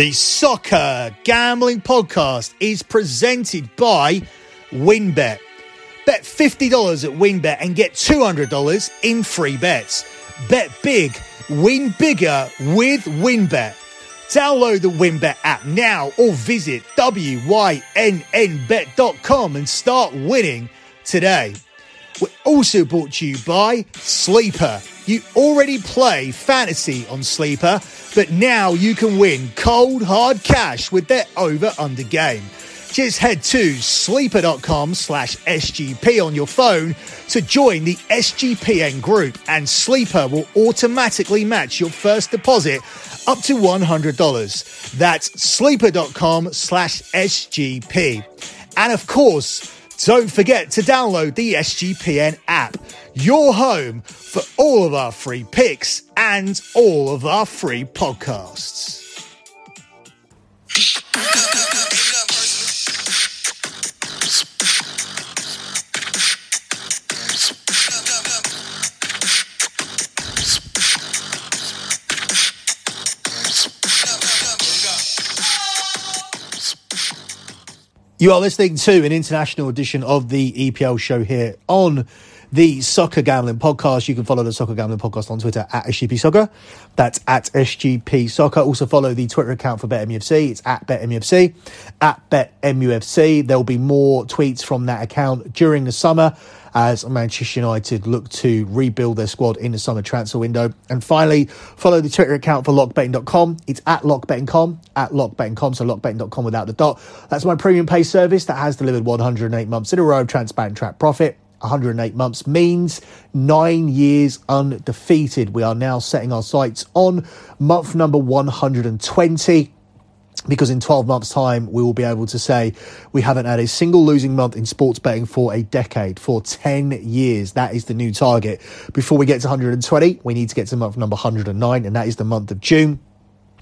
The Soccer Gambling Podcast is presented by WynnBET. Bet $50 at WynnBET and get $200 in free bets. Bet big, win bigger with WynnBET. Download the WynnBET app now or visit WYNNBet.com and start winning today. We're also brought to you by Sleeper. You already play fantasy on Sleeper, but now you can win cold hard cash with their over under game. Just head to sleeper.com slash SGP on your phone to join the SGPN group, and Sleeper will automatically match your first deposit up to $100. That's sleeper.com slash SGP. And of course, don't forget to download the SGPN app, your home for all of our free picks and all of our free podcasts. You are listening to an international edition of the EPL show here on the Soccer Gambling Podcast. You can follow the Soccer Gambling Podcast on Twitter at SGP Soccer. That's at SGP Soccer. Also follow the Twitter account for BetMUFC. It's at BetMUFC. At BetMUFC. There'll be more tweets from that account during the summer as Manchester United look to rebuild their squad in the summer transfer window. And finally, follow the Twitter account for lockbetting.com. It's at lockbetting.com, at lockbetting.com, so lockbetting.com without the dot. That's my premium pay service that has delivered 108 months in a row of transparent track profit. 108 months means nine years undefeated. We are now setting our sights on month number 120 because in 12 months' time, we will be able to say we haven't had a single losing month in sports betting for a decade, for 10 years. That is the new target. Before we get to 120, we need to get to month number 109, and that is the month of June.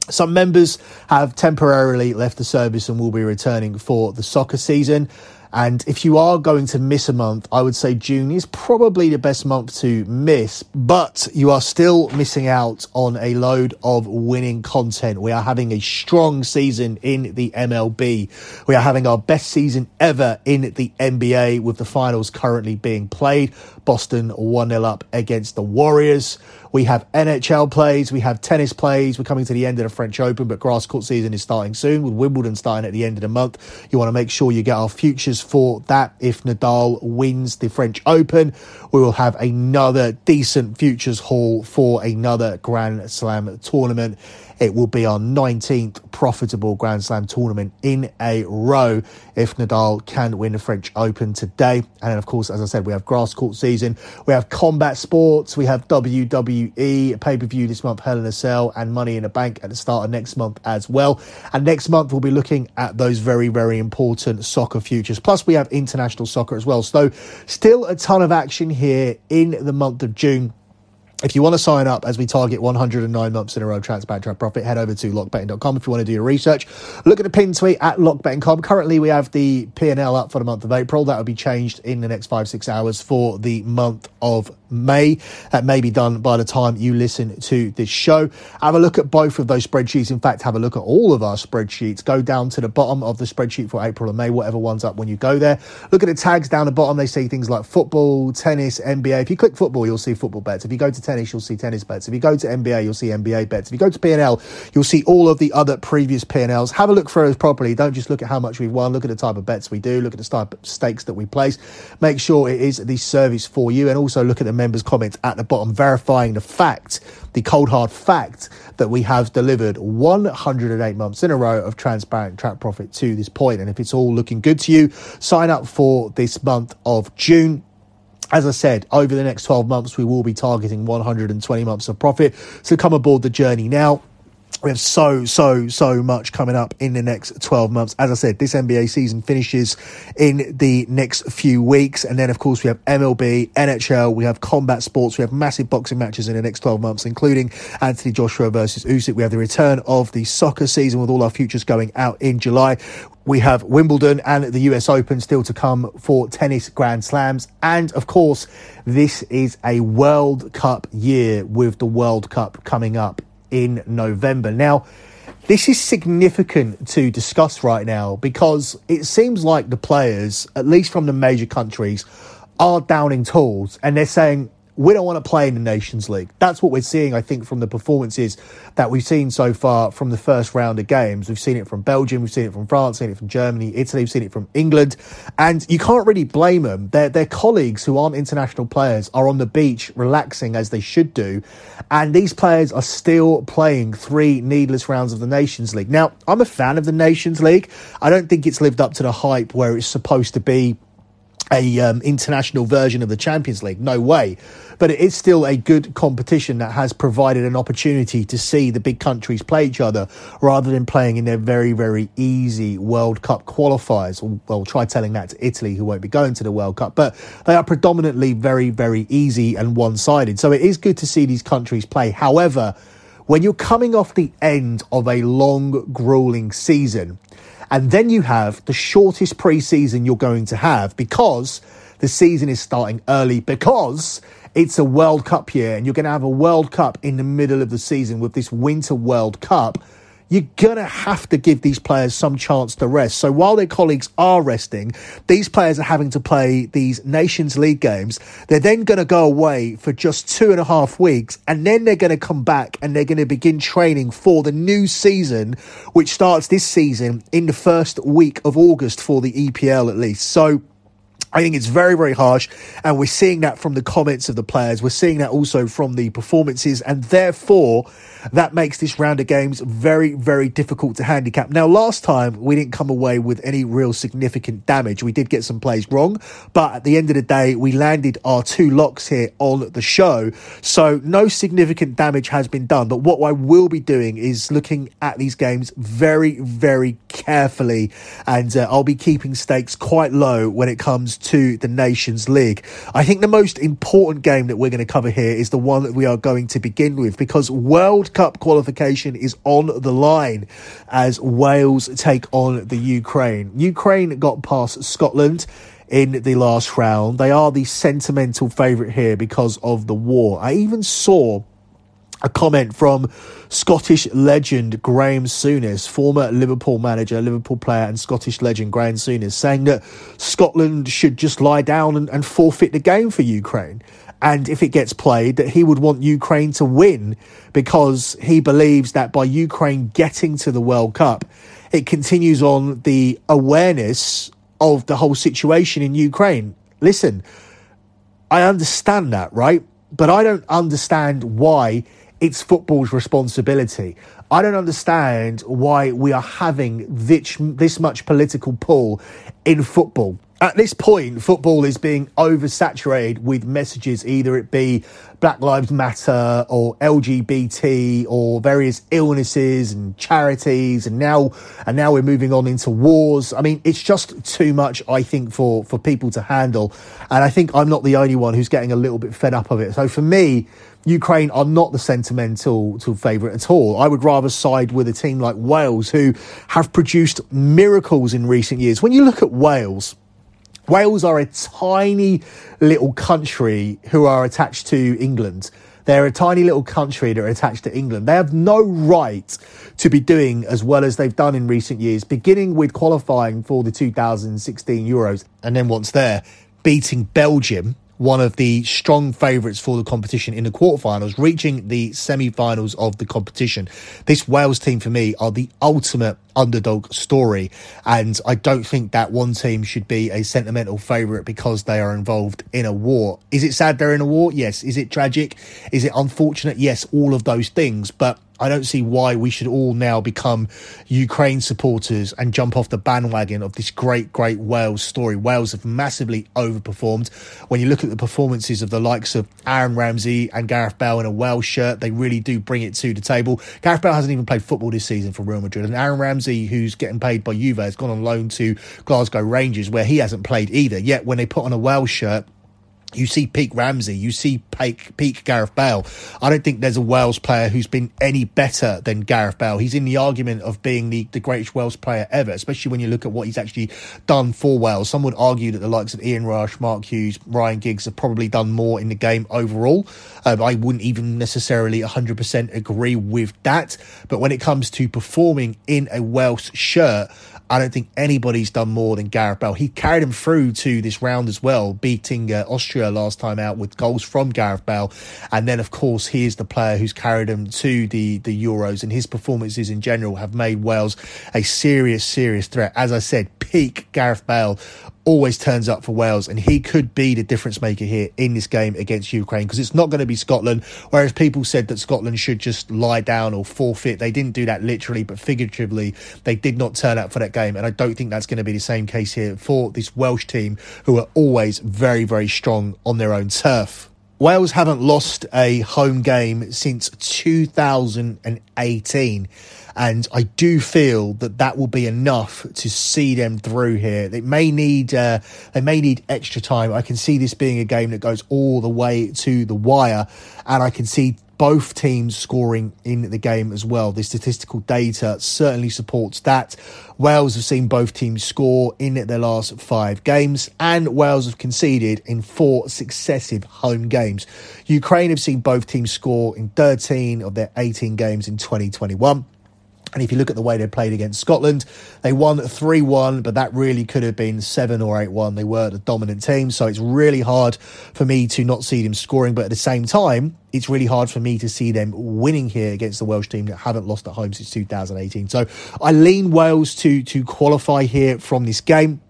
Some members have temporarily left the service and will be returning for the soccer season. And if you are going to miss a month, I would say June is probably the best month to miss, but you are still missing out on a load of winning content. We are having a strong season in the MLB. We are having our best season ever in the NBA with the finals currently being played. Boston 1 0 up against the Warriors. We have NHL plays, we have tennis plays. We're coming to the end of the French Open, but grass court season is starting soon with Wimbledon starting at the end of the month. You want to make sure you get our futures for that. If Nadal wins the French Open, we will have another decent futures haul for another Grand Slam tournament. It will be our 19th profitable Grand Slam tournament in a row if Nadal can win the French Open today. And of course, as I said, we have grass court season, we have combat sports, we have WWE pay per view this month, Hell in a Cell, and Money in a Bank at the start of next month as well. And next month, we'll be looking at those very, very important soccer futures. Plus, we have international soccer as well. So, still a ton of action here in the month of June. If you want to sign up as we target 109 months in a row transparent track profit, head over to lockbetting.com if you want to do your research. Look at the pin tweet at lockbetting.com. Currently, we have the P&L up for the month of April. That will be changed in the next five, six hours for the month of May. That may be done by the time you listen to this show. Have a look at both of those spreadsheets. In fact, have a look at all of our spreadsheets. Go down to the bottom of the spreadsheet for April and May, whatever one's up when you go there. Look at the tags down the bottom. They say things like football, tennis, NBA. If you click football, you'll see football bets. If you go to tennis, you'll see tennis bets. If you go to NBA, you'll see NBA bets. If you go to P&L, you'll see all of the other previous P&Ls. Have a look through those properly. Don't just look at how much we've won. Look at the type of bets we do. Look at the type of stakes that we place. Make sure it is the service for you. And also look at the members' comments at the bottom, verifying the fact, the cold hard fact that we have delivered 108 months in a row of transparent track profit to this point. And if it's all looking good to you, sign up for this month of June as I said, over the next 12 months, we will be targeting 120 months of profit. So come aboard the journey now. We have so, so, so much coming up in the next 12 months. As I said, this NBA season finishes in the next few weeks. And then, of course, we have MLB, NHL, we have combat sports, we have massive boxing matches in the next 12 months, including Anthony Joshua versus Usyk. We have the return of the soccer season with all our futures going out in July. We have Wimbledon and the US Open still to come for tennis Grand Slams. And of course, this is a World Cup year with the World Cup coming up in November. Now, this is significant to discuss right now because it seems like the players, at least from the major countries, are downing tools and they're saying, we don't want to play in the Nations League. That's what we're seeing, I think, from the performances that we've seen so far from the first round of games. We've seen it from Belgium, we've seen it from France, we've seen it from Germany, Italy, we've seen it from England. And you can't really blame them. Their, their colleagues who aren't international players are on the beach relaxing as they should do. And these players are still playing three needless rounds of the Nations League. Now, I'm a fan of the Nations League. I don't think it's lived up to the hype where it's supposed to be a um, international version of the Champions League. No way. But it is still a good competition that has provided an opportunity to see the big countries play each other rather than playing in their very, very easy World Cup qualifiers. Well, try telling that to Italy, who won't be going to the World Cup. But they are predominantly very, very easy and one sided. So it is good to see these countries play. However, when you're coming off the end of a long, grueling season, and then you have the shortest preseason you're going to have because the season is starting early because it's a World Cup year and you're going to have a World Cup in the middle of the season with this Winter World Cup you're going to have to give these players some chance to rest. So while their colleagues are resting, these players are having to play these Nations League games. They're then going to go away for just two and a half weeks, and then they're going to come back and they're going to begin training for the new season, which starts this season in the first week of August for the EPL at least. So, I think it's very, very harsh. And we're seeing that from the comments of the players. We're seeing that also from the performances. And therefore, that makes this round of games very, very difficult to handicap. Now, last time we didn't come away with any real significant damage. We did get some plays wrong, but at the end of the day, we landed our two locks here on the show. So no significant damage has been done. But what I will be doing is looking at these games very, very carefully. And uh, I'll be keeping stakes quite low when it comes to the Nations League. I think the most important game that we're going to cover here is the one that we are going to begin with because World Cup qualification is on the line as Wales take on the Ukraine. Ukraine got past Scotland in the last round. They are the sentimental favourite here because of the war. I even saw a comment from Scottish legend Graham Souness, former Liverpool manager, Liverpool player, and Scottish legend Graham Souness, saying that Scotland should just lie down and, and forfeit the game for Ukraine and if it gets played, that he would want Ukraine to win because he believes that by Ukraine getting to the World Cup, it continues on the awareness of the whole situation in Ukraine. Listen, I understand that, right? But I don't understand why it's football's responsibility. I don't understand why we are having this, this much political pull in football at this point, football is being oversaturated with messages, either it be Black Lives Matter or LGBT or various illnesses and charities, and now and now we're moving on into wars. I mean, it's just too much, I think, for for people to handle. And I think I'm not the only one who's getting a little bit fed up of it. So for me, Ukraine are not the sentimental favourite at all. I would rather side with a team like Wales, who have produced miracles in recent years. When you look at Wales, Wales are a tiny little country who are attached to England. They're a tiny little country that are attached to England. They have no right to be doing as well as they've done in recent years, beginning with qualifying for the 2016 Euros. And then once there, beating Belgium one of the strong favourites for the competition in the quarterfinals, reaching the semi finals of the competition. This Wales team, for me, are the ultimate underdog story. And I don't think that one team should be a sentimental favourite because they are involved in a war. Is it sad they're in a war? Yes. Is it tragic? Is it unfortunate? Yes, all of those things. But I don't see why we should all now become Ukraine supporters and jump off the bandwagon of this great, great Wales story. Wales have massively overperformed. When you look at the performances of the likes of Aaron Ramsey and Gareth Bale in a Wales shirt, they really do bring it to the table. Gareth Bale hasn't even played football this season for Real Madrid, and Aaron Ramsey, who's getting paid by Juve, has gone on loan to Glasgow Rangers, where he hasn't played either. Yet when they put on a Wales shirt, you see peak Ramsey, you see peak Gareth Bale. I don't think there's a Wales player who's been any better than Gareth Bale. He's in the argument of being the, the greatest Wales player ever, especially when you look at what he's actually done for Wales. Some would argue that the likes of Ian Rush, Mark Hughes, Ryan Giggs have probably done more in the game overall. Um, I wouldn't even necessarily 100% agree with that. But when it comes to performing in a Welsh shirt, I don't think anybody's done more than Gareth Bale. He carried him through to this round as well, beating uh, Austria last time out with goals from Gareth Bale. And then, of course, he is the player who's carried him to the, the Euros, and his performances in general have made Wales a serious, serious threat. As I said, peak Gareth Bale always turns up for Wales, and he could be the difference maker here in this game against Ukraine because it's not going to be Scotland. Whereas people said that Scotland should just lie down or forfeit, they didn't do that literally, but figuratively, they did not turn up for that game. And I don't think that's going to be the same case here for this Welsh team, who are always very, very strong on their own turf. Wales haven't lost a home game since 2018. And I do feel that that will be enough to see them through here. They may need uh, they may need extra time. I can see this being a game that goes all the way to the wire, and I can see both teams scoring in the game as well. The statistical data certainly supports that. Wales have seen both teams score in their last five games, and Wales have conceded in four successive home games. Ukraine have seen both teams score in 13 of their 18 games in 2021. And if you look at the way they played against Scotland, they won 3 1, but that really could have been 7 or 8 1. They were the dominant team, so it's really hard for me to not see them scoring. But at the same time, it's really hard for me to see them winning here against the Welsh team that haven't lost at home since 2018. So I lean Wales to, to qualify here from this game.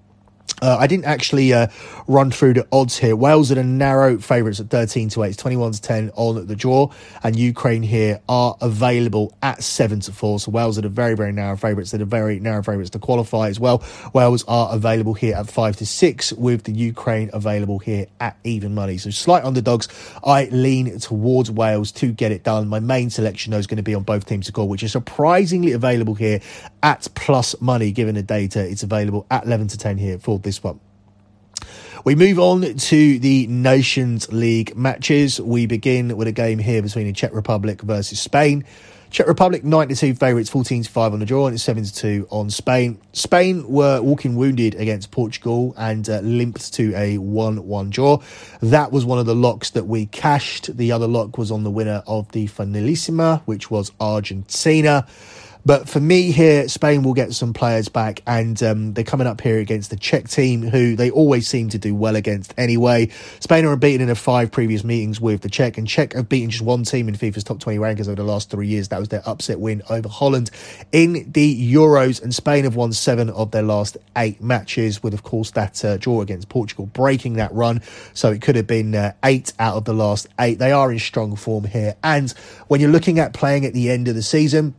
Uh, I didn't actually uh, run through the odds here. Wales are the narrow favourites at 13 to 8, 21 to 10 on the draw, and Ukraine here are available at 7 to 4. So Wales are the very, very narrow favourites. They're the very narrow favourites to qualify as well. Wales are available here at 5 to 6, with the Ukraine available here at even money. So slight underdogs. I lean towards Wales to get it done. My main selection, though, is going to be on both teams to score, which is surprisingly available here at plus money, given the data. It's available at 11 to 10 here for this one. We move on to the Nations League matches. We begin with a game here between the Czech Republic versus Spain. Czech Republic 92 favourites, 14 to 5 on the draw, and it's 7 to 2 on Spain. Spain were walking wounded against Portugal and uh, limped to a 1 1 draw. That was one of the locks that we cashed. The other lock was on the winner of the Finalissima, which was Argentina. But for me here, Spain will get some players back, and um, they're coming up here against the Czech team, who they always seem to do well against anyway. Spain are beaten in five previous meetings with the Czech, and Czech have beaten just one team in FIFA's top 20 rankings over the last three years. That was their upset win over Holland in the Euros, and Spain have won seven of their last eight matches, with, of course, that uh, draw against Portugal breaking that run. So it could have been uh, eight out of the last eight. They are in strong form here. And when you're looking at playing at the end of the season,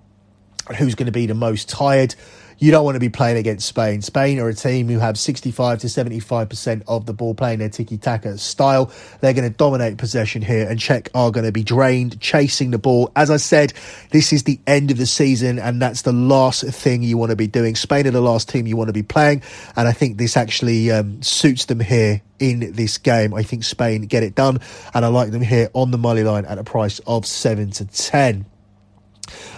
who's going to be the most tired. You don't want to be playing against Spain. Spain are a team who have 65 to 75% of the ball playing their tiki taka style. They're going to dominate possession here, and Czech are going to be drained, chasing the ball. As I said, this is the end of the season, and that's the last thing you want to be doing. Spain are the last team you want to be playing, and I think this actually um, suits them here in this game. I think Spain get it done, and I like them here on the money line at a price of 7 to 10.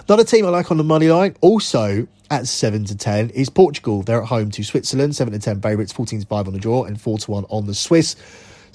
Another team I like on the money line, also at 7 to 10, is Portugal. They're at home to Switzerland, 7 to 10 favourites, 14 to 5 on the draw, and 4 to 1 on the Swiss.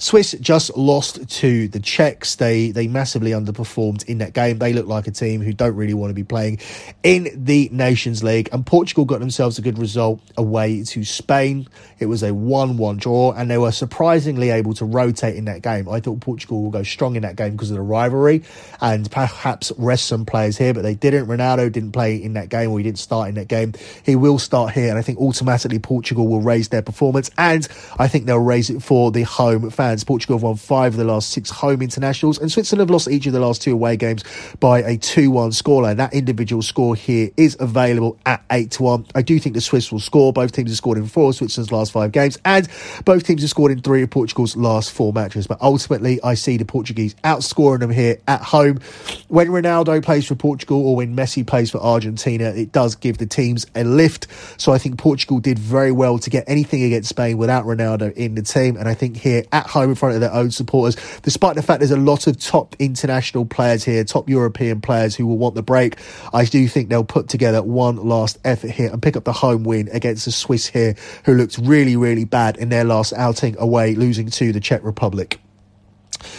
Swiss just lost to the Czechs. They they massively underperformed in that game. They look like a team who don't really want to be playing in the Nations League. And Portugal got themselves a good result away to Spain. It was a 1 1 draw, and they were surprisingly able to rotate in that game. I thought Portugal will go strong in that game because of the rivalry and perhaps rest some players here, but they didn't. Ronaldo didn't play in that game, or he didn't start in that game. He will start here, and I think automatically Portugal will raise their performance, and I think they'll raise it for the home fans fans. Portugal have won five of the last six home internationals, and Switzerland have lost each of the last two away games by a 2 1 scoreline. That individual score here is available at 8 to 1. I do think the Swiss will score. Both teams have scored in four of Switzerland's last five games, and both teams have scored in three of Portugal's last four matches. But ultimately, I see the Portuguese outscoring them here at home. When Ronaldo plays for Portugal or when Messi plays for Argentina, it does give the teams a lift. So I think Portugal did very well to get anything against Spain without Ronaldo in the team. And I think here at home, home in front of their own supporters, despite the fact there's a lot of top international players here, top European players who will want the break. I do think they'll put together one last effort here and pick up the home win against the Swiss here, who looked really, really bad in their last outing away, losing to the Czech Republic.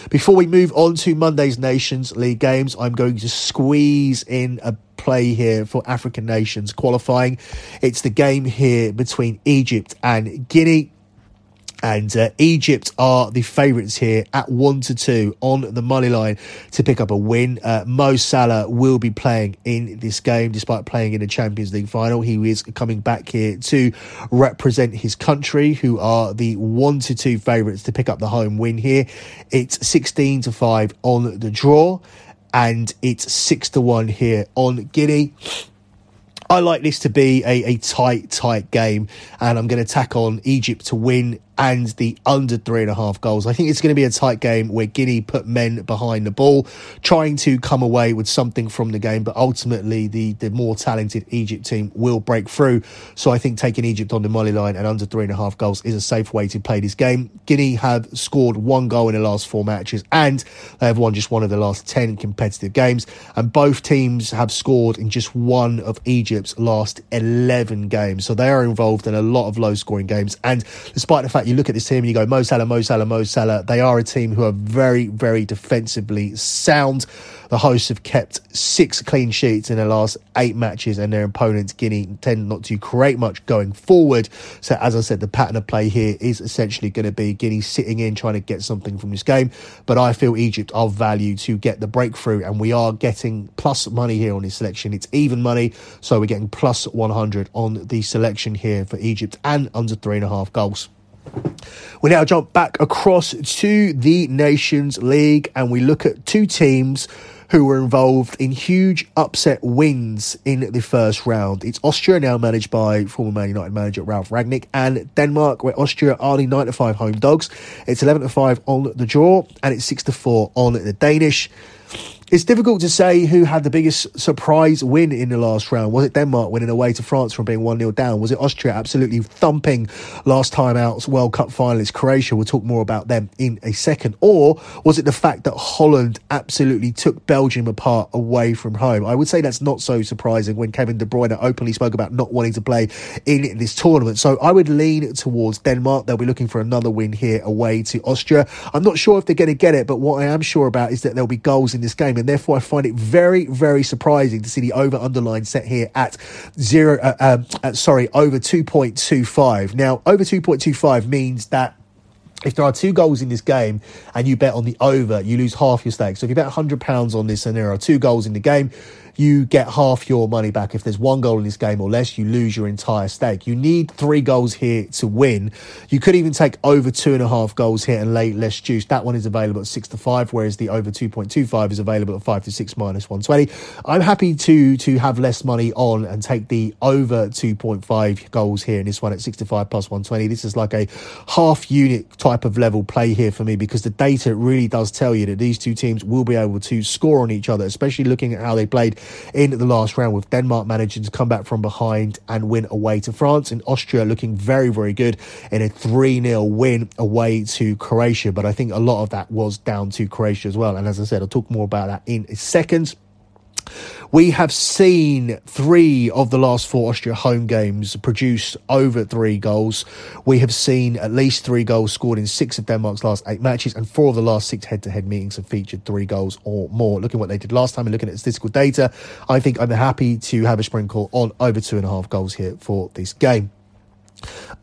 Before we move on to Monday's Nations League games, I'm going to squeeze in a play here for African nations qualifying. It's the game here between Egypt and Guinea. And uh, Egypt are the favourites here at one to two on the money line to pick up a win. Uh, Mo Salah will be playing in this game, despite playing in the Champions League final. He is coming back here to represent his country, who are the one to two favourites to pick up the home win here. It's sixteen to five on the draw, and it's six to one here on Guinea. I like this to be a, a tight, tight game, and I'm going to tack on Egypt to win and the under three and a half goals. I think it's going to be a tight game where Guinea put men behind the ball, trying to come away with something from the game, but ultimately the, the more talented Egypt team will break through. So I think taking Egypt on the money line and under three and a half goals is a safe way to play this game. Guinea have scored one goal in the last four matches and they have won just one of the last 10 competitive games. And both teams have scored in just one of Egypt's last 11 games. So they are involved in a lot of low scoring games. And despite the fact you look at this team and you go, Mo Salah, Mo Salah, Mo Salah. They are a team who are very, very defensively sound. The hosts have kept six clean sheets in their last eight matches, and their opponents, Guinea, tend not to create much going forward. So, as I said, the pattern of play here is essentially going to be Guinea sitting in, trying to get something from this game. But I feel Egypt are value to get the breakthrough, and we are getting plus money here on this selection. It's even money, so we're getting plus 100 on the selection here for Egypt and under three and a half goals. We now jump back across to the Nations League and we look at two teams who were involved in huge upset wins in the first round. It's Austria, now managed by former Man United manager Ralf Rangnick, and Denmark, where Austria are the 9 to 5 home dogs. It's 11 to 5 on the draw, and it's 6 to 4 on the Danish. It's difficult to say who had the biggest surprise win in the last round. Was it Denmark winning away to France from being 1 0 down? Was it Austria absolutely thumping last time out's World Cup finalists, Croatia? We'll talk more about them in a second. Or was it the fact that Holland absolutely took Belgium apart away from home? I would say that's not so surprising when Kevin De Bruyne openly spoke about not wanting to play in this tournament. So I would lean towards Denmark. They'll be looking for another win here away to Austria. I'm not sure if they're going to get it, but what I am sure about is that there'll be goals in this game and therefore I find it very, very surprising to see the over underline set here at zero, uh, um, at, sorry, over 2.25. Now, over 2.25 means that if there are two goals in this game and you bet on the over, you lose half your stake. So if you bet £100 on this and there are two goals in the game, you get half your money back. If there's one goal in this game or less, you lose your entire stake. You need three goals here to win. You could even take over two and a half goals here and lay less juice. That one is available at six to five, whereas the over 2.25 is available at five to six minus 120. I'm happy to, to have less money on and take the over 2.5 goals here in this one at 65 plus 120. This is like a half unit type of level play here for me because the data really does tell you that these two teams will be able to score on each other, especially looking at how they played in the last round, with Denmark managing to come back from behind and win away to France, and Austria looking very, very good in a 3 0 win away to Croatia. But I think a lot of that was down to Croatia as well. And as I said, I'll talk more about that in a second. We have seen three of the last four Austria home games produce over three goals. We have seen at least three goals scored in six of Denmark's last eight matches, and four of the last six head to head meetings have featured three goals or more. Looking at what they did last time and looking at statistical data, I think I'm happy to have a sprinkle on over two and a half goals here for this game.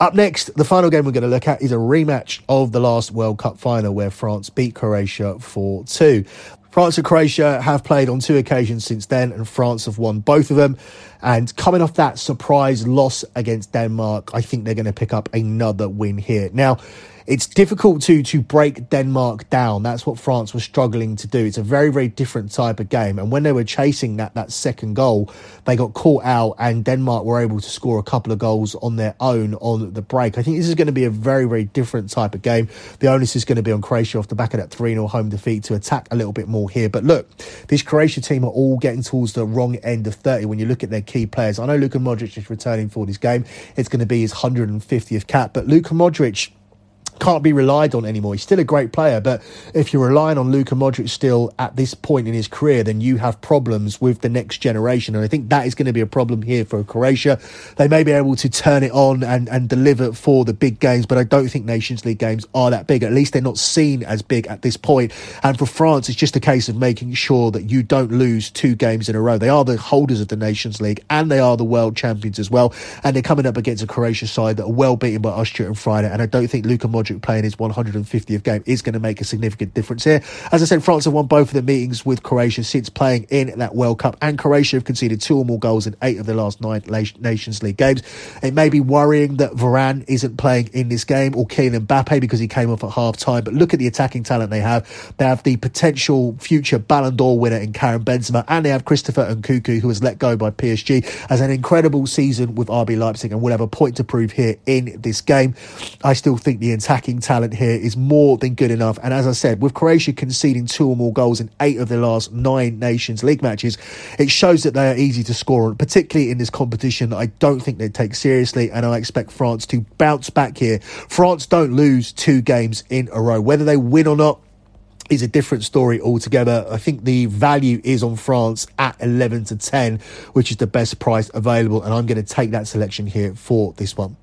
Up next, the final game we're going to look at is a rematch of the last World Cup final where France beat Croatia 4 2. France and Croatia have played on two occasions since then, and France have won both of them. And coming off that surprise loss against Denmark, I think they're going to pick up another win here. Now, it's difficult to to break Denmark down. That's what France was struggling to do. It's a very very different type of game. And when they were chasing that that second goal, they got caught out, and Denmark were able to score a couple of goals on their own on the break. I think this is going to be a very very different type of game. The onus is going to be on Croatia off the back of that three 0 home defeat to attack a little bit more here. But look, this Croatia team are all getting towards the wrong end of thirty when you look at their key players. I know Luka Modric is returning for this game. It's going to be his 150th cap, but Luka Modric can't be relied on anymore. He's still a great player, but if you're relying on Luka Modric still at this point in his career, then you have problems with the next generation. And I think that is going to be a problem here for Croatia. They may be able to turn it on and, and deliver for the big games, but I don't think Nations League games are that big. At least they're not seen as big at this point. And for France, it's just a case of making sure that you don't lose two games in a row. They are the holders of the Nations League and they are the world champions as well. And they're coming up against a Croatia side that are well beaten by Austria on Friday. And I don't think Luka Modric playing his 150th game is going to make a significant difference here. As I said, France have won both of the meetings with Croatia since playing in that World Cup, and Croatia have conceded two or more goals in eight of their last nine Nations League games. It may be worrying that Varane isn't playing in this game or Kylian Mbappe because he came off at half time, but look at the attacking talent they have. They have the potential future Ballon d'Or winner in Karim Benzema, and they have Christopher and Nkunku, who was let go by PSG, as an incredible season with RB Leipzig and will have a point to prove here in this game. I still think the attacking talent here is more than good enough. And as I said, with Croatia conceding two or more goals in eight of their last nine Nations League matches, it shows that they are easy to score on, particularly in this competition that I don't think they take seriously. And I expect France to bounce back here. France don't lose two games in a row. Whether they win or not, is a different story altogether. I think the value is on France at 11 to 10, which is the best price available. And I'm going to take that selection here for this one.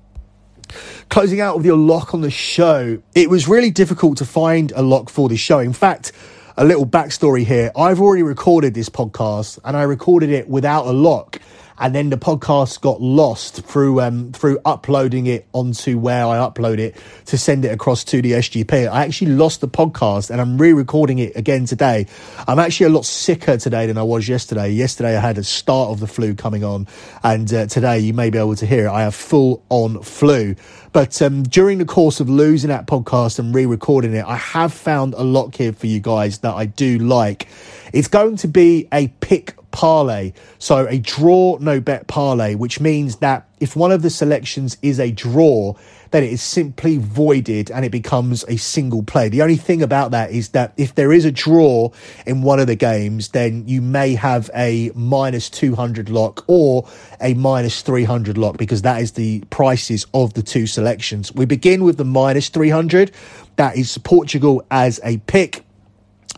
Closing out with your lock on the show, it was really difficult to find a lock for this show. In fact, a little backstory here. I've already recorded this podcast and I recorded it without a lock and then the podcast got lost through um, through uploading it onto where I upload it to send it across to the SGP. I actually lost the podcast, and I'm re-recording it again today. I'm actually a lot sicker today than I was yesterday. Yesterday I had a start of the flu coming on, and uh, today you may be able to hear it. I have full on flu. But um, during the course of losing that podcast and re-recording it, I have found a lock here for you guys that I do like. It's going to be a pick parlay. So a draw, no bet parlay, which means that if one of the selections is a draw, then it is simply voided and it becomes a single play. The only thing about that is that if there is a draw in one of the games, then you may have a minus 200 lock or a minus 300 lock because that is the prices of the two selections. We begin with the minus 300. That is Portugal as a pick.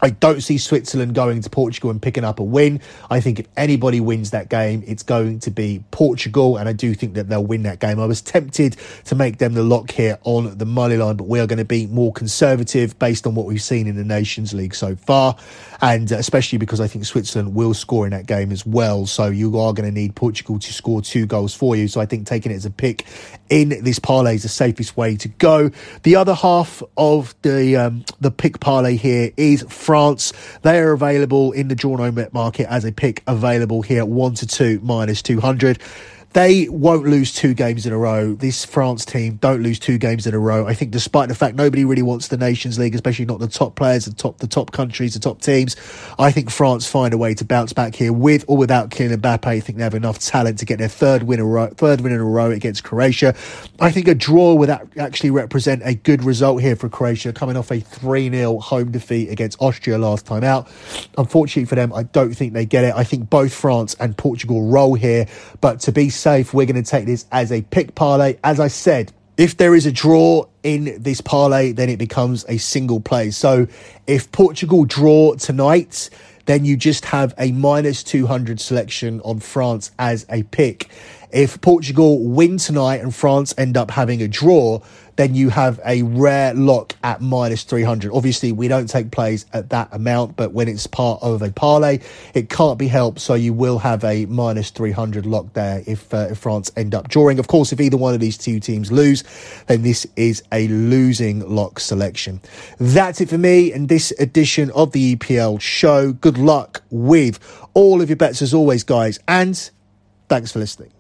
I don't see Switzerland going to Portugal and picking up a win. I think if anybody wins that game, it's going to be Portugal, and I do think that they'll win that game. I was tempted to make them the lock here on the money line, but we are going to be more conservative based on what we've seen in the Nations League so far, and especially because I think Switzerland will score in that game as well. So you are going to need Portugal to score two goals for you. So I think taking it as a pick in this parlay is the safest way to go. The other half of the um, the pick parlay here is. France. They are available in the draw no market as a pick available here 1 to 2 minus 200. They won't lose two games in a row. This France team don't lose two games in a row. I think, despite the fact nobody really wants the Nations League, especially not the top players, the top the top countries, the top teams, I think France find a way to bounce back here with or without Kylian Mbappe. I think they have enough talent to get their third win a row, third win in a row against Croatia. I think a draw would actually represent a good result here for Croatia, coming off a three 0 home defeat against Austria last time out. Unfortunately for them, I don't think they get it. I think both France and Portugal roll here, but to be safe, we're going to take this as a pick parlay. As I said, if there is a draw in this parlay, then it becomes a single play. So if Portugal draw tonight, then you just have a minus 200 selection on France as a pick. If Portugal win tonight and France end up having a draw, then you have a rare lock at minus 300. Obviously, we don't take plays at that amount, but when it's part of a parlay, it can't be helped. So you will have a minus 300 lock there if, uh, if France end up drawing. Of course, if either one of these two teams lose, then this is a losing lock selection. That's it for me in this edition of the EPL show. Good luck with all of your bets as always, guys, and thanks for listening.